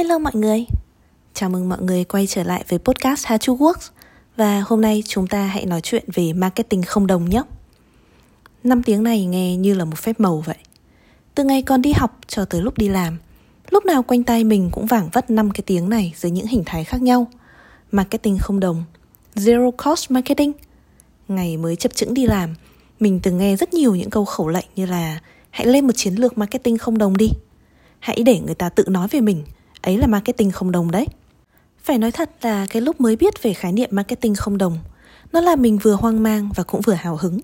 Hello mọi người. Chào mừng mọi người quay trở lại với podcast hachu Works. Và hôm nay chúng ta hãy nói chuyện về marketing không đồng nhé. 5 tiếng này nghe như là một phép màu vậy. Từ ngày còn đi học cho tới lúc đi làm, Lúc nào quanh tay mình cũng vảng vất 5 cái tiếng này dưới những hình thái khác nhau. Marketing không đồng, Zero cost marketing. Ngày mới chập chững đi làm, Mình từng nghe rất nhiều những câu khẩu lệnh như là Hãy lên một chiến lược marketing không đồng đi. Hãy để người ta tự nói về mình Ấy là marketing không đồng đấy. Phải nói thật là cái lúc mới biết về khái niệm marketing không đồng Nó là mình vừa hoang mang và cũng vừa hào hứng.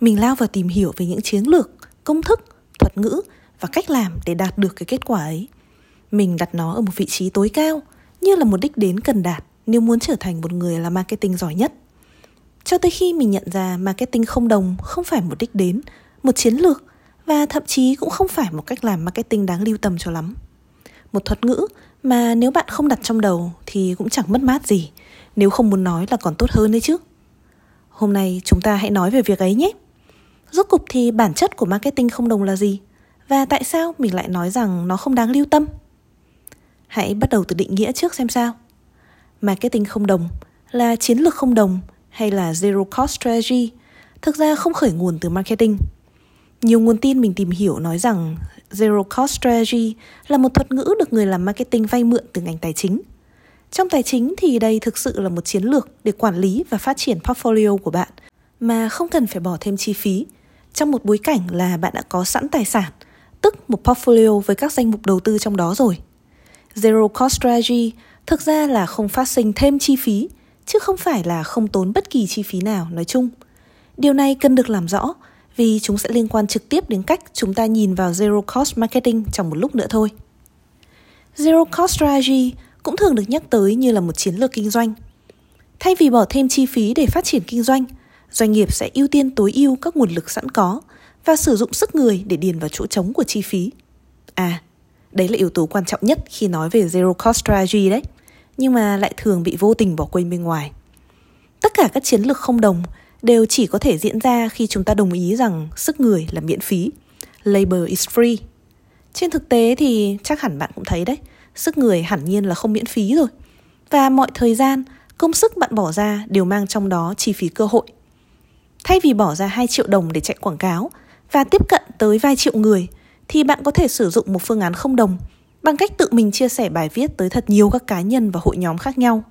Mình lao vào tìm hiểu về những chiến lược, công thức, thuật ngữ và cách làm để đạt được cái kết quả ấy. Mình đặt nó ở một vị trí tối cao Như là một đích đến cần đạt nếu muốn trở thành một người là marketing giỏi nhất. Cho tới khi mình nhận ra marketing không đồng không phải một đích đến, một chiến lược và thậm chí cũng không phải một cách làm marketing đáng lưu tâm cho lắm. Một thuật ngữ mà nếu bạn không đặt trong đầu thì cũng chẳng mất mát gì, nếu không muốn nói là còn tốt hơn đấy chứ. Hôm nay chúng ta hãy nói về việc ấy nhé. Rốt cục thì bản chất của marketing không đồng là gì? Và tại sao mình lại nói rằng nó không đáng lưu tâm? Hãy bắt đầu từ định nghĩa trước xem sao. Marketing không đồng là chiến lược không đồng hay là zero cost strategy thực ra không khởi nguồn từ marketing nhiều nguồn tin mình tìm hiểu nói rằng Zero Cost Strategy là một thuật ngữ được người làm marketing vay mượn từ ngành tài chính. Trong tài chính thì đây thực sự là một chiến lược để quản lý và phát triển portfolio của bạn mà không cần phải bỏ thêm chi phí trong một bối cảnh là bạn đã có sẵn tài sản, tức một portfolio với các danh mục đầu tư trong đó rồi. Zero Cost Strategy thực ra là không phát sinh thêm chi phí, chứ không phải là không tốn bất kỳ chi phí nào nói chung. Điều này cần được làm rõ vì chúng sẽ liên quan trực tiếp đến cách chúng ta nhìn vào Zero Cost Marketing trong một lúc nữa thôi. Zero Cost Strategy cũng thường được nhắc tới như là một chiến lược kinh doanh. Thay vì bỏ thêm chi phí để phát triển kinh doanh, doanh nghiệp sẽ ưu tiên tối ưu các nguồn lực sẵn có và sử dụng sức người để điền vào chỗ trống của chi phí. À, đấy là yếu tố quan trọng nhất khi nói về Zero Cost Strategy đấy, nhưng mà lại thường bị vô tình bỏ quên bên ngoài. Tất cả các chiến lược không đồng đều chỉ có thể diễn ra khi chúng ta đồng ý rằng sức người là miễn phí. Labor is free. Trên thực tế thì chắc hẳn bạn cũng thấy đấy, sức người hẳn nhiên là không miễn phí rồi. Và mọi thời gian, công sức bạn bỏ ra đều mang trong đó chi phí cơ hội. Thay vì bỏ ra 2 triệu đồng để chạy quảng cáo và tiếp cận tới vài triệu người, thì bạn có thể sử dụng một phương án không đồng bằng cách tự mình chia sẻ bài viết tới thật nhiều các cá nhân và hội nhóm khác nhau.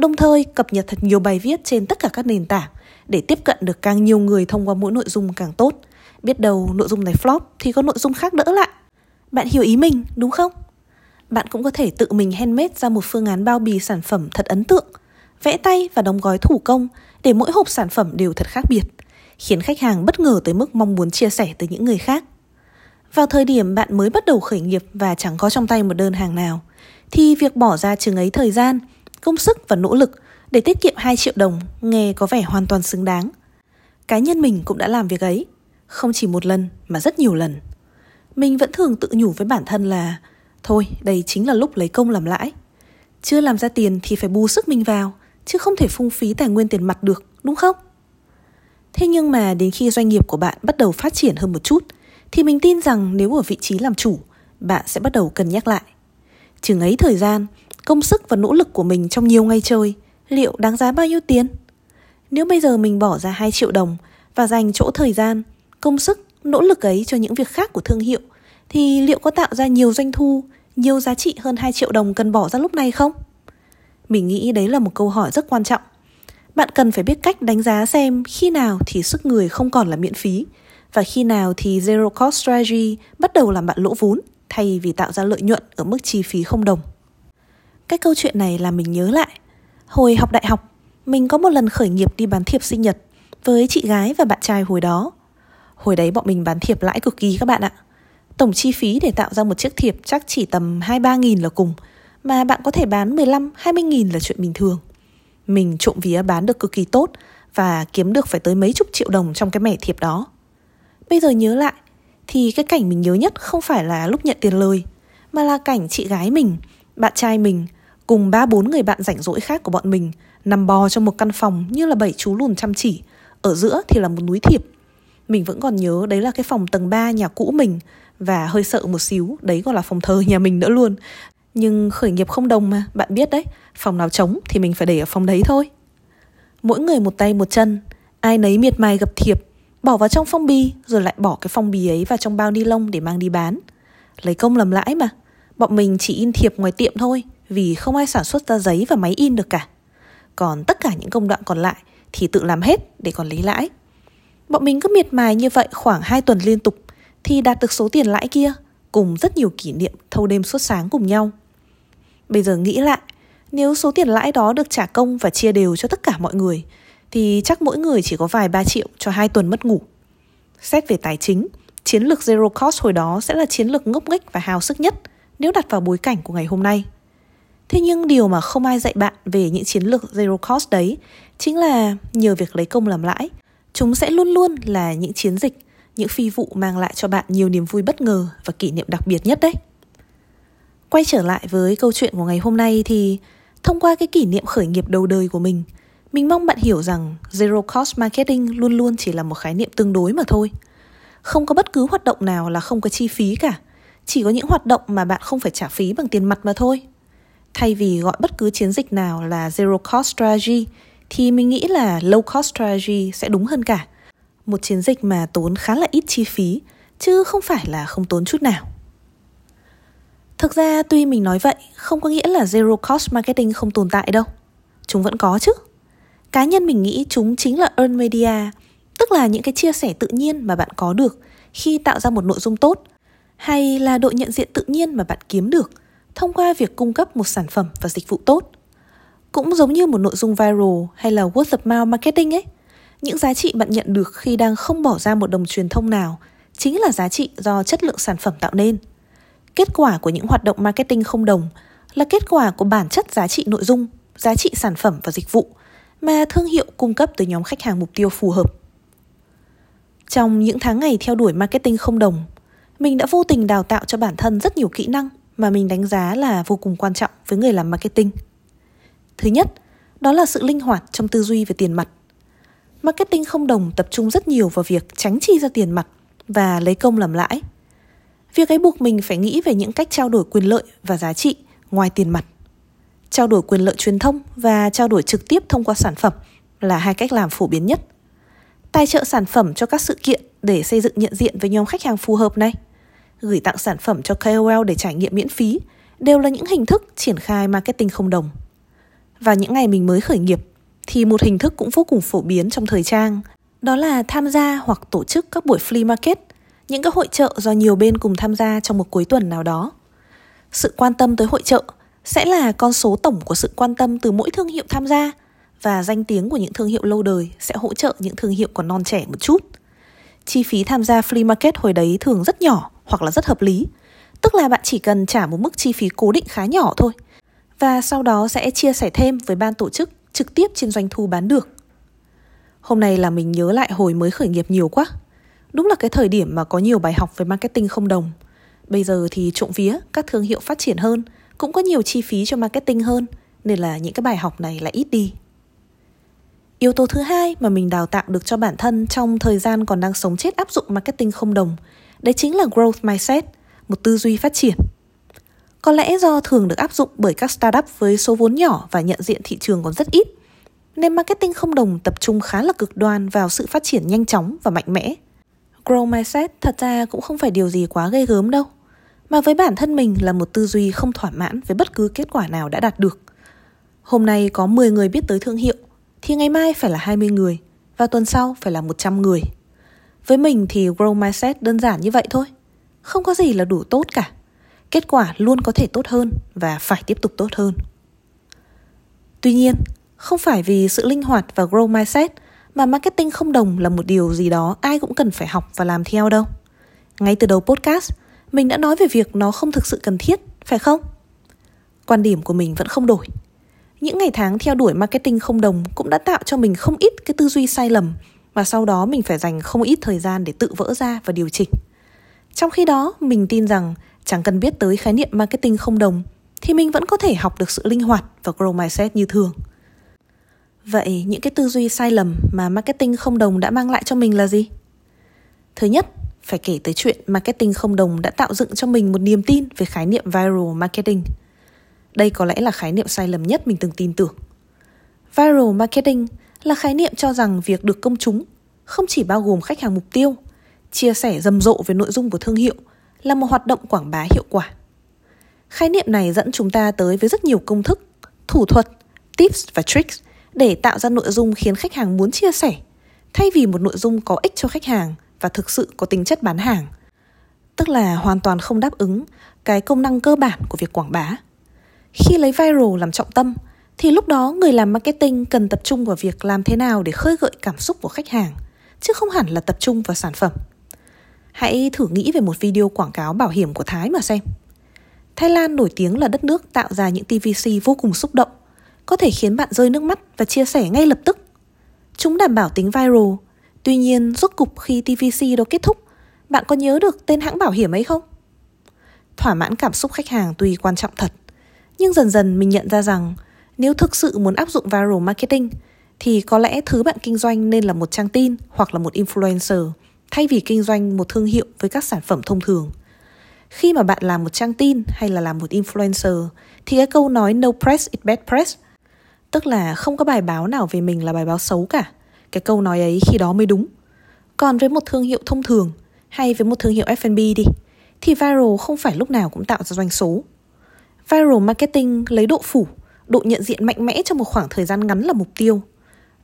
Đồng thời cập nhật thật nhiều bài viết trên tất cả các nền tảng để tiếp cận được càng nhiều người thông qua mỗi nội dung càng tốt. Biết đâu nội dung này flop thì có nội dung khác đỡ lại. Bạn hiểu ý mình, đúng không? Bạn cũng có thể tự mình handmade ra một phương án bao bì sản phẩm thật ấn tượng, vẽ tay và đóng gói thủ công để mỗi hộp sản phẩm đều thật khác biệt, khiến khách hàng bất ngờ tới mức mong muốn chia sẻ tới những người khác. Vào thời điểm bạn mới bắt đầu khởi nghiệp và chẳng có trong tay một đơn hàng nào, thì việc bỏ ra chừng ấy thời gian, công sức và nỗ lực để tiết kiệm 2 triệu đồng nghe có vẻ hoàn toàn xứng đáng. Cá nhân mình cũng đã làm việc ấy, không chỉ một lần mà rất nhiều lần. Mình vẫn thường tự nhủ với bản thân là thôi, đây chính là lúc lấy công làm lãi. Chưa làm ra tiền thì phải bù sức mình vào, chứ không thể phung phí tài nguyên tiền mặt được, đúng không? Thế nhưng mà đến khi doanh nghiệp của bạn bắt đầu phát triển hơn một chút, thì mình tin rằng nếu ở vị trí làm chủ, bạn sẽ bắt đầu cân nhắc lại. Chừng ấy thời gian, công sức và nỗ lực của mình trong nhiều ngày chơi – liệu đáng giá bao nhiêu tiền? Nếu bây giờ mình bỏ ra 2 triệu đồng và dành chỗ thời gian, công sức, nỗ lực ấy cho những việc khác của thương hiệu thì liệu có tạo ra nhiều doanh thu, nhiều giá trị hơn 2 triệu đồng cần bỏ ra lúc này không? Mình nghĩ đấy là một câu hỏi rất quan trọng. Bạn cần phải biết cách đánh giá xem khi nào thì sức người không còn là miễn phí và khi nào thì zero cost strategy bắt đầu làm bạn lỗ vốn thay vì tạo ra lợi nhuận ở mức chi phí không đồng. Cái câu chuyện này làm mình nhớ lại Hồi học đại học, mình có một lần khởi nghiệp đi bán thiệp sinh nhật với chị gái và bạn trai hồi đó. Hồi đấy bọn mình bán thiệp lãi cực kỳ các bạn ạ. Tổng chi phí để tạo ra một chiếc thiệp chắc chỉ tầm 2-3 nghìn là cùng, mà bạn có thể bán 15-20 nghìn là chuyện bình thường. Mình trộm vía bán được cực kỳ tốt và kiếm được phải tới mấy chục triệu đồng trong cái mẻ thiệp đó. Bây giờ nhớ lại, thì cái cảnh mình nhớ nhất không phải là lúc nhận tiền lời, mà là cảnh chị gái mình, bạn trai mình cùng ba bốn người bạn rảnh rỗi khác của bọn mình nằm bò trong một căn phòng như là bảy chú lùn chăm chỉ. Ở giữa thì là một núi thiệp. Mình vẫn còn nhớ đấy là cái phòng tầng 3 nhà cũ mình và hơi sợ một xíu, đấy còn là phòng thờ nhà mình nữa luôn. Nhưng khởi nghiệp không đồng mà, bạn biết đấy, phòng nào trống thì mình phải để ở phòng đấy thôi. Mỗi người một tay một chân, ai nấy miệt mài gập thiệp, bỏ vào trong phong bì rồi lại bỏ cái phong bì ấy vào trong bao ni lông để mang đi bán. Lấy công làm lãi mà. Bọn mình chỉ in thiệp ngoài tiệm thôi, vì không ai sản xuất ra giấy và máy in được cả. Còn tất cả những công đoạn còn lại thì tự làm hết để còn lấy lãi. Bọn mình cứ miệt mài như vậy khoảng 2 tuần liên tục thì đạt được số tiền lãi kia cùng rất nhiều kỷ niệm thâu đêm suốt sáng cùng nhau. Bây giờ nghĩ lại, nếu số tiền lãi đó được trả công và chia đều cho tất cả mọi người thì chắc mỗi người chỉ có vài ba triệu cho hai tuần mất ngủ. Xét về tài chính, chiến lược Zero Cost hồi đó sẽ là chiến lược ngốc nghếch và hào sức nhất nếu đặt vào bối cảnh của ngày hôm nay. Thế nhưng điều mà không ai dạy bạn về những chiến lược Zero Cost đấy chính là nhờ việc lấy công làm lãi, chúng sẽ luôn luôn là những chiến dịch, những phi vụ mang lại cho bạn nhiều niềm vui bất ngờ và kỷ niệm đặc biệt nhất đấy. Quay trở lại với câu chuyện của ngày hôm nay thì thông qua cái kỷ niệm khởi nghiệp đầu đời của mình, mình mong bạn hiểu rằng Zero Cost Marketing luôn luôn chỉ là một khái niệm tương đối mà thôi. Không có bất cứ hoạt động nào là không có chi phí cả, chỉ có những hoạt động mà bạn không phải trả phí bằng tiền mặt mà thôi. Thay vì gọi bất cứ chiến dịch nào là Zero Cost Strategy thì mình nghĩ là Low Cost Strategy sẽ đúng hơn cả. Một chiến dịch mà tốn khá là ít chi phí, chứ không phải là không tốn chút nào. Thực ra tuy mình nói vậy, không có nghĩa là Zero Cost Marketing không tồn tại đâu. Chúng vẫn có chứ. Cá nhân mình nghĩ chúng chính là earned media, tức là những cái chia sẻ tự nhiên mà bạn có được khi tạo ra một nội dung tốt, hay là độ nhận diện tự nhiên mà bạn kiếm được thông qua việc cung cấp một sản phẩm và dịch vụ tốt. Cũng giống như một nội dung viral hay là word of mouth marketing ấy, những giá trị bạn nhận được khi đang không bỏ ra một đồng truyền thông nào chính là giá trị do chất lượng sản phẩm tạo nên. Kết quả của những hoạt động marketing không đồng là kết quả của bản chất giá trị nội dung, giá trị sản phẩm và dịch vụ mà thương hiệu cung cấp tới nhóm khách hàng mục tiêu phù hợp. Trong những tháng ngày theo đuổi marketing không đồng, mình đã vô tình đào tạo cho bản thân rất nhiều kỹ năng mà mình đánh giá là vô cùng quan trọng với người làm marketing. Thứ nhất, đó là sự linh hoạt trong tư duy về tiền mặt. Marketing không đồng tập trung rất nhiều vào việc tránh chi ra tiền mặt và lấy công làm lãi. Việc ấy buộc mình phải nghĩ về những cách trao đổi quyền lợi và giá trị ngoài tiền mặt. Trao đổi quyền lợi truyền thông và trao đổi trực tiếp thông qua sản phẩm là hai cách làm phổ biến nhất. Tài trợ sản phẩm cho các sự kiện để xây dựng nhận diện với nhóm khách hàng phù hợp này. Gửi tặng sản phẩm cho KOL để trải nghiệm miễn phí đều là những hình thức triển khai marketing không đồng. Vào những ngày mình mới khởi nghiệp thì một hình thức cũng vô cùng phổ biến trong thời trang, đó là tham gia hoặc tổ chức các buổi flea market, những các hội trợ do nhiều bên cùng tham gia trong một cuối tuần nào đó. Sự quan tâm tới hội trợ sẽ là con số tổng của sự quan tâm từ mỗi thương hiệu tham gia và danh tiếng của những thương hiệu lâu đời sẽ hỗ trợ những thương hiệu còn non trẻ một chút. Chi phí tham gia flea market hồi đấy thường rất nhỏ hoặc là rất hợp lý, tức là bạn chỉ cần trả một mức chi phí cố định khá nhỏ thôi và sau đó sẽ chia sẻ thêm với ban tổ chức trực tiếp trên doanh thu bán được. Hôm nay là mình nhớ lại hồi mới khởi nghiệp nhiều quá. Đúng là cái thời điểm mà có nhiều bài học về marketing không đồng. Bây giờ thì trộm vía các thương hiệu phát triển hơn – cũng có nhiều chi phí cho marketing hơn nên là những cái bài học này lại ít đi. Yếu tố thứ hai mà mình đào tạo được cho bản thân trong thời gian còn đang sống chết áp dụng marketing không đồng, đấy chính là growth mindset, một tư duy phát triển. Có lẽ do thường được áp dụng bởi các startup với số vốn nhỏ và nhận diện thị trường còn rất ít, nên marketing không đồng tập trung khá là cực đoan vào sự phát triển nhanh chóng và mạnh mẽ. Grow mindset thật ra cũng không phải điều gì quá gây gớm đâu mà với bản thân mình là một tư duy không thỏa mãn với bất cứ kết quả nào đã đạt được. Hôm nay có 10 người biết tới thương hiệu, thì ngày mai phải là 20 người, và tuần sau phải là 100 người. Với mình thì Grow Mindset đơn giản như vậy thôi. Không có gì là đủ tốt cả. Kết quả luôn có thể tốt hơn và phải tiếp tục tốt hơn. Tuy nhiên, không phải vì sự linh hoạt và Grow Mindset mà marketing không đồng là một điều gì đó ai cũng cần phải học và làm theo đâu. Ngay từ đầu podcast, mình đã nói về việc nó không thực sự cần thiết, phải không? Quan điểm của mình vẫn không đổi. Những ngày tháng theo đuổi marketing không đồng cũng đã tạo cho mình không ít cái tư duy sai lầm và sau đó mình phải dành không ít thời gian để tự vỡ ra và điều chỉnh. Trong khi đó, mình tin rằng chẳng cần biết tới khái niệm marketing không đồng thì mình vẫn có thể học được sự linh hoạt và grow mindset như thường. Vậy những cái tư duy sai lầm mà marketing không đồng đã mang lại cho mình là gì? Thứ nhất, phải kể tới chuyện marketing không đồng đã tạo dựng cho mình một niềm tin về khái niệm viral marketing. Đây có lẽ là khái niệm sai lầm nhất mình từng tin tưởng. Viral marketing là khái niệm cho rằng việc được công chúng không chỉ bao gồm khách hàng mục tiêu, chia sẻ rầm rộ về nội dung của thương hiệu là một hoạt động quảng bá hiệu quả. Khái niệm này dẫn chúng ta tới với rất nhiều công thức, thủ thuật, tips và tricks để tạo ra nội dung khiến khách hàng muốn chia sẻ, thay vì một nội dung có ích cho khách hàng và thực sự có tính chất bán hàng. Tức là hoàn toàn không đáp ứng cái công năng cơ bản của việc quảng bá. Khi lấy viral làm trọng tâm, thì lúc đó người làm marketing cần tập trung vào việc làm thế nào để khơi gợi cảm xúc của khách hàng, chứ không hẳn là tập trung vào sản phẩm. Hãy thử nghĩ về một video quảng cáo bảo hiểm của Thái mà xem. Thái Lan nổi tiếng là đất nước tạo ra những TVC vô cùng xúc động, có thể khiến bạn rơi nước mắt và chia sẻ ngay lập tức. Chúng đảm bảo tính viral, tuy nhiên rốt cục khi TVC đó kết thúc, bạn có nhớ được tên hãng bảo hiểm ấy không? Thỏa mãn cảm xúc khách hàng tuy quan trọng thật, nhưng dần dần mình nhận ra rằng nếu thực sự muốn áp dụng viral marketing thì có lẽ thứ bạn kinh doanh nên là một trang tin hoặc là một influencer thay vì kinh doanh một thương hiệu với các sản phẩm thông thường. Khi mà bạn làm một trang tin hay là làm một influencer thì cái câu nói no press is bad press tức là không có bài báo nào về mình là bài báo xấu cả. Cái câu nói ấy khi đó mới đúng. Còn với một thương hiệu thông thường hay với một thương hiệu F&B đi thì viral không phải lúc nào cũng tạo ra doanh số. Viral marketing lấy độ phủ, độ nhận diện mạnh mẽ trong một khoảng thời gian ngắn là mục tiêu.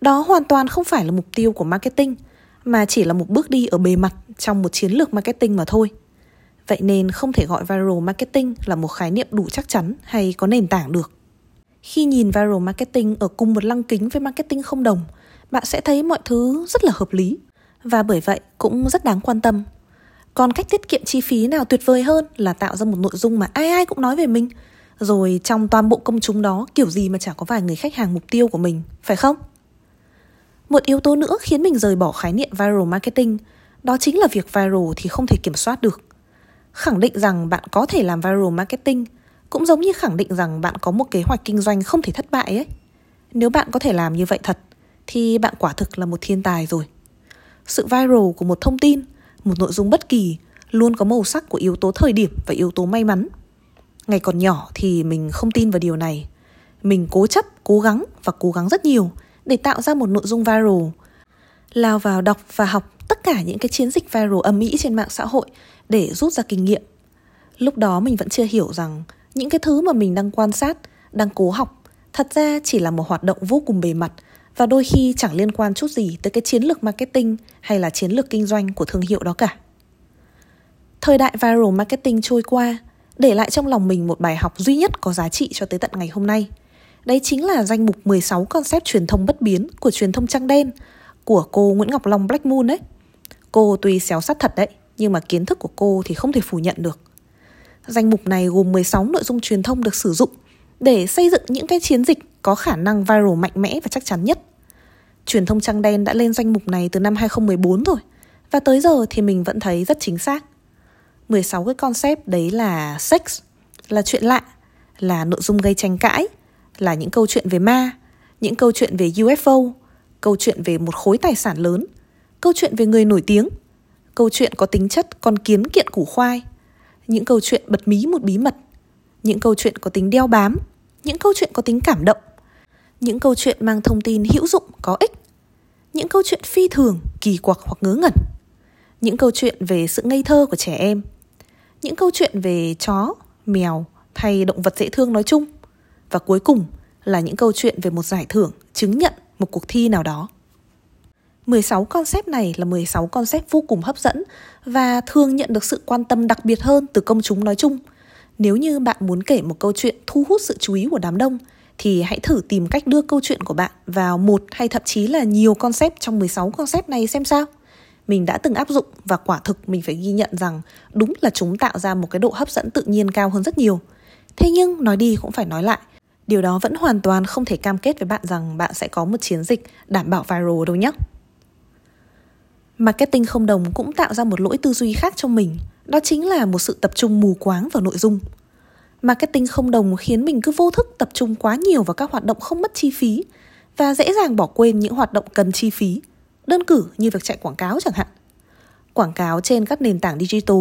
Đó hoàn toàn không phải là mục tiêu của marketing mà chỉ là một bước đi ở bề mặt trong một chiến lược marketing mà thôi. Vậy nên không thể gọi viral marketing là một khái niệm đủ chắc chắn hay có nền tảng được. Khi nhìn viral marketing ở cùng một lăng kính với marketing không đồng, bạn sẽ thấy mọi thứ rất là hợp lý và bởi vậy cũng rất đáng quan tâm. Còn cách tiết kiệm chi phí nào tuyệt vời hơn là tạo ra một nội dung mà ai ai cũng nói về mình, rồi trong toàn bộ công chúng đó kiểu gì mà chả có vài người khách hàng mục tiêu của mình, phải không? Một yếu tố nữa khiến mình rời bỏ khái niệm viral marketing, đó chính là việc viral thì không thể kiểm soát được. Khẳng định rằng bạn có thể làm viral marketing cũng giống như khẳng định rằng bạn có một kế hoạch kinh doanh không thể thất bại ấy. Nếu bạn có thể làm như vậy thật thì bạn quả thực là một thiên tài rồi. Sự viral của một thông tin, một nội dung bất kỳ luôn có màu sắc của yếu tố thời điểm và yếu tố may mắn. Ngày còn nhỏ thì mình không tin vào điều này. Mình cố chấp, cố gắng và cố gắng rất nhiều để tạo ra một nội dung viral. Lao vào đọc và học tất cả những cái chiến dịch viral âm mỹ trên mạng xã hội để rút ra kinh nghiệm. Lúc đó mình vẫn chưa hiểu rằng những cái thứ mà mình đang quan sát, đang cố học, thật ra chỉ là một hoạt động vô cùng bề mặt và đôi khi chẳng liên quan chút gì tới cái chiến lược marketing hay là chiến lược kinh doanh của thương hiệu đó cả. Thời đại viral marketing trôi qua, để lại trong lòng mình một bài học duy nhất có giá trị cho tới tận ngày hôm nay. Đấy chính là danh mục 16 concept truyền thông bất biến của truyền thông trăng đen của cô Nguyễn Ngọc Long Black Moon đấy. Cô tuy xéo sắt thật đấy, nhưng mà kiến thức của cô thì không thể phủ nhận được. Danh mục này gồm 16 nội dung truyền thông được sử dụng để xây dựng những cái chiến dịch có khả năng viral mạnh mẽ và chắc chắn nhất. Truyền thông trăng đen đã lên danh mục này từ năm 2014 rồi và tới giờ thì mình vẫn thấy rất chính xác. 16 cái concept đấy là sex, là chuyện lạ, là nội dung gây tranh cãi, là những câu chuyện về ma, những câu chuyện về UFO, câu chuyện về một khối tài sản lớn, câu chuyện về người nổi tiếng, câu chuyện có tính chất con kiến kiện củ khoai, những câu chuyện bật mí một bí mật, những câu chuyện có tính đeo bám, những câu chuyện có tính cảm động, những câu chuyện mang thông tin hữu dụng có ích, những câu chuyện phi thường, kỳ quặc hoặc ngớ ngẩn, những câu chuyện về sự ngây thơ của trẻ em, những câu chuyện về chó, mèo hay động vật dễ thương nói chung và cuối cùng là những câu chuyện về một giải thưởng chứng nhận một cuộc thi nào đó. 16 concept này là 16 concept vô cùng hấp dẫn và thường nhận được sự quan tâm đặc biệt hơn từ công chúng nói chung. Nếu như bạn muốn kể một câu chuyện thu hút sự chú ý của đám đông thì hãy thử tìm cách đưa câu chuyện của bạn vào một hay thậm chí là nhiều concept trong 16 concept này xem sao. Mình đã từng áp dụng và quả thực mình phải ghi nhận rằng đúng là chúng tạo ra một cái độ hấp dẫn tự nhiên cao hơn rất nhiều. Thế nhưng nói đi cũng phải nói lại, điều đó vẫn hoàn toàn không thể cam kết với bạn rằng bạn sẽ có một chiến dịch đảm bảo viral đâu nhé. Marketing không đồng cũng tạo ra một lỗi tư duy khác trong mình, đó chính là một sự tập trung mù quáng vào nội dung. Marketing không đồng khiến mình cứ vô thức tập trung quá nhiều vào các hoạt động không mất chi phí và dễ dàng bỏ quên những hoạt động cần chi phí, đơn cử như việc chạy quảng cáo chẳng hạn. Quảng cáo trên các nền tảng digital,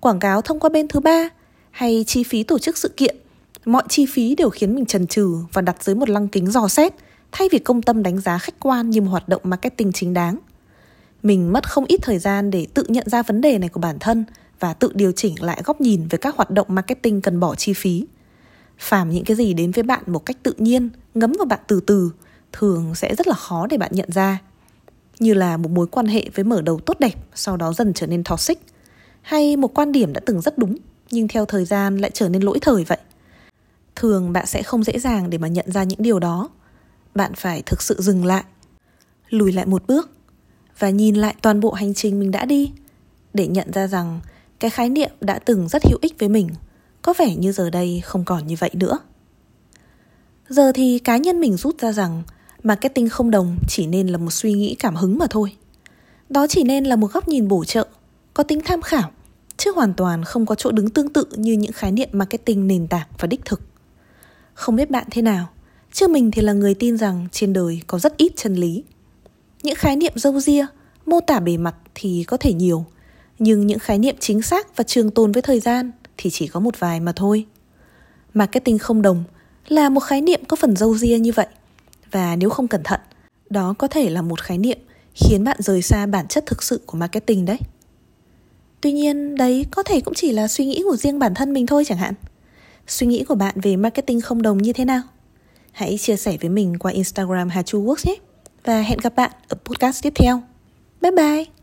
quảng cáo thông qua bên thứ ba hay chi phí tổ chức sự kiện Mọi chi phí đều khiến mình trần trừ và đặt dưới một lăng kính dò xét thay vì công tâm đánh giá khách quan như một hoạt động marketing chính đáng. Mình mất không ít thời gian để tự nhận ra vấn đề này của bản thân và tự điều chỉnh lại góc nhìn về các hoạt động marketing cần bỏ chi phí. Phàm những cái gì đến với bạn một cách tự nhiên, ngấm vào bạn từ từ, thường sẽ rất là khó để bạn nhận ra. Như là một mối quan hệ với mở đầu tốt đẹp, sau đó dần trở nên toxic. Hay một quan điểm đã từng rất đúng, nhưng theo thời gian lại trở nên lỗi thời vậy. Thường bạn sẽ không dễ dàng để mà nhận ra những điều đó. Bạn phải thực sự dừng lại, lùi lại một bước và nhìn lại toàn bộ hành trình mình đã đi để nhận ra rằng cái khái niệm đã từng rất hữu ích với mình có vẻ như giờ đây không còn như vậy nữa. Giờ thì cá nhân mình rút ra rằng marketing không đồng chỉ nên là một suy nghĩ cảm hứng mà thôi. Đó chỉ nên là một góc nhìn bổ trợ, có tính tham khảo, chứ hoàn toàn không có chỗ đứng tương tự như những khái niệm marketing nền tảng và đích thực. Không biết bạn thế nào, chứ mình thì là người tin rằng trên đời có rất ít chân lý. Những khái niệm dâu ria, mô tả bề mặt thì có thể nhiều, nhưng những khái niệm chính xác và trường tồn với thời gian thì chỉ có một vài mà thôi. Marketing không đồng là một khái niệm có phần dâu ria như vậy. Và nếu không cẩn thận, đó có thể là một khái niệm khiến bạn rời xa bản chất thực sự của marketing đấy. Tuy nhiên, đấy có thể cũng chỉ là suy nghĩ của riêng bản thân mình thôi chẳng hạn. Suy nghĩ của bạn về marketing không đồng như thế nào? Hãy chia sẻ với mình qua Instagram Hà Chu Works nhé. Và hẹn gặp bạn ở podcast tiếp theo. Bye bye!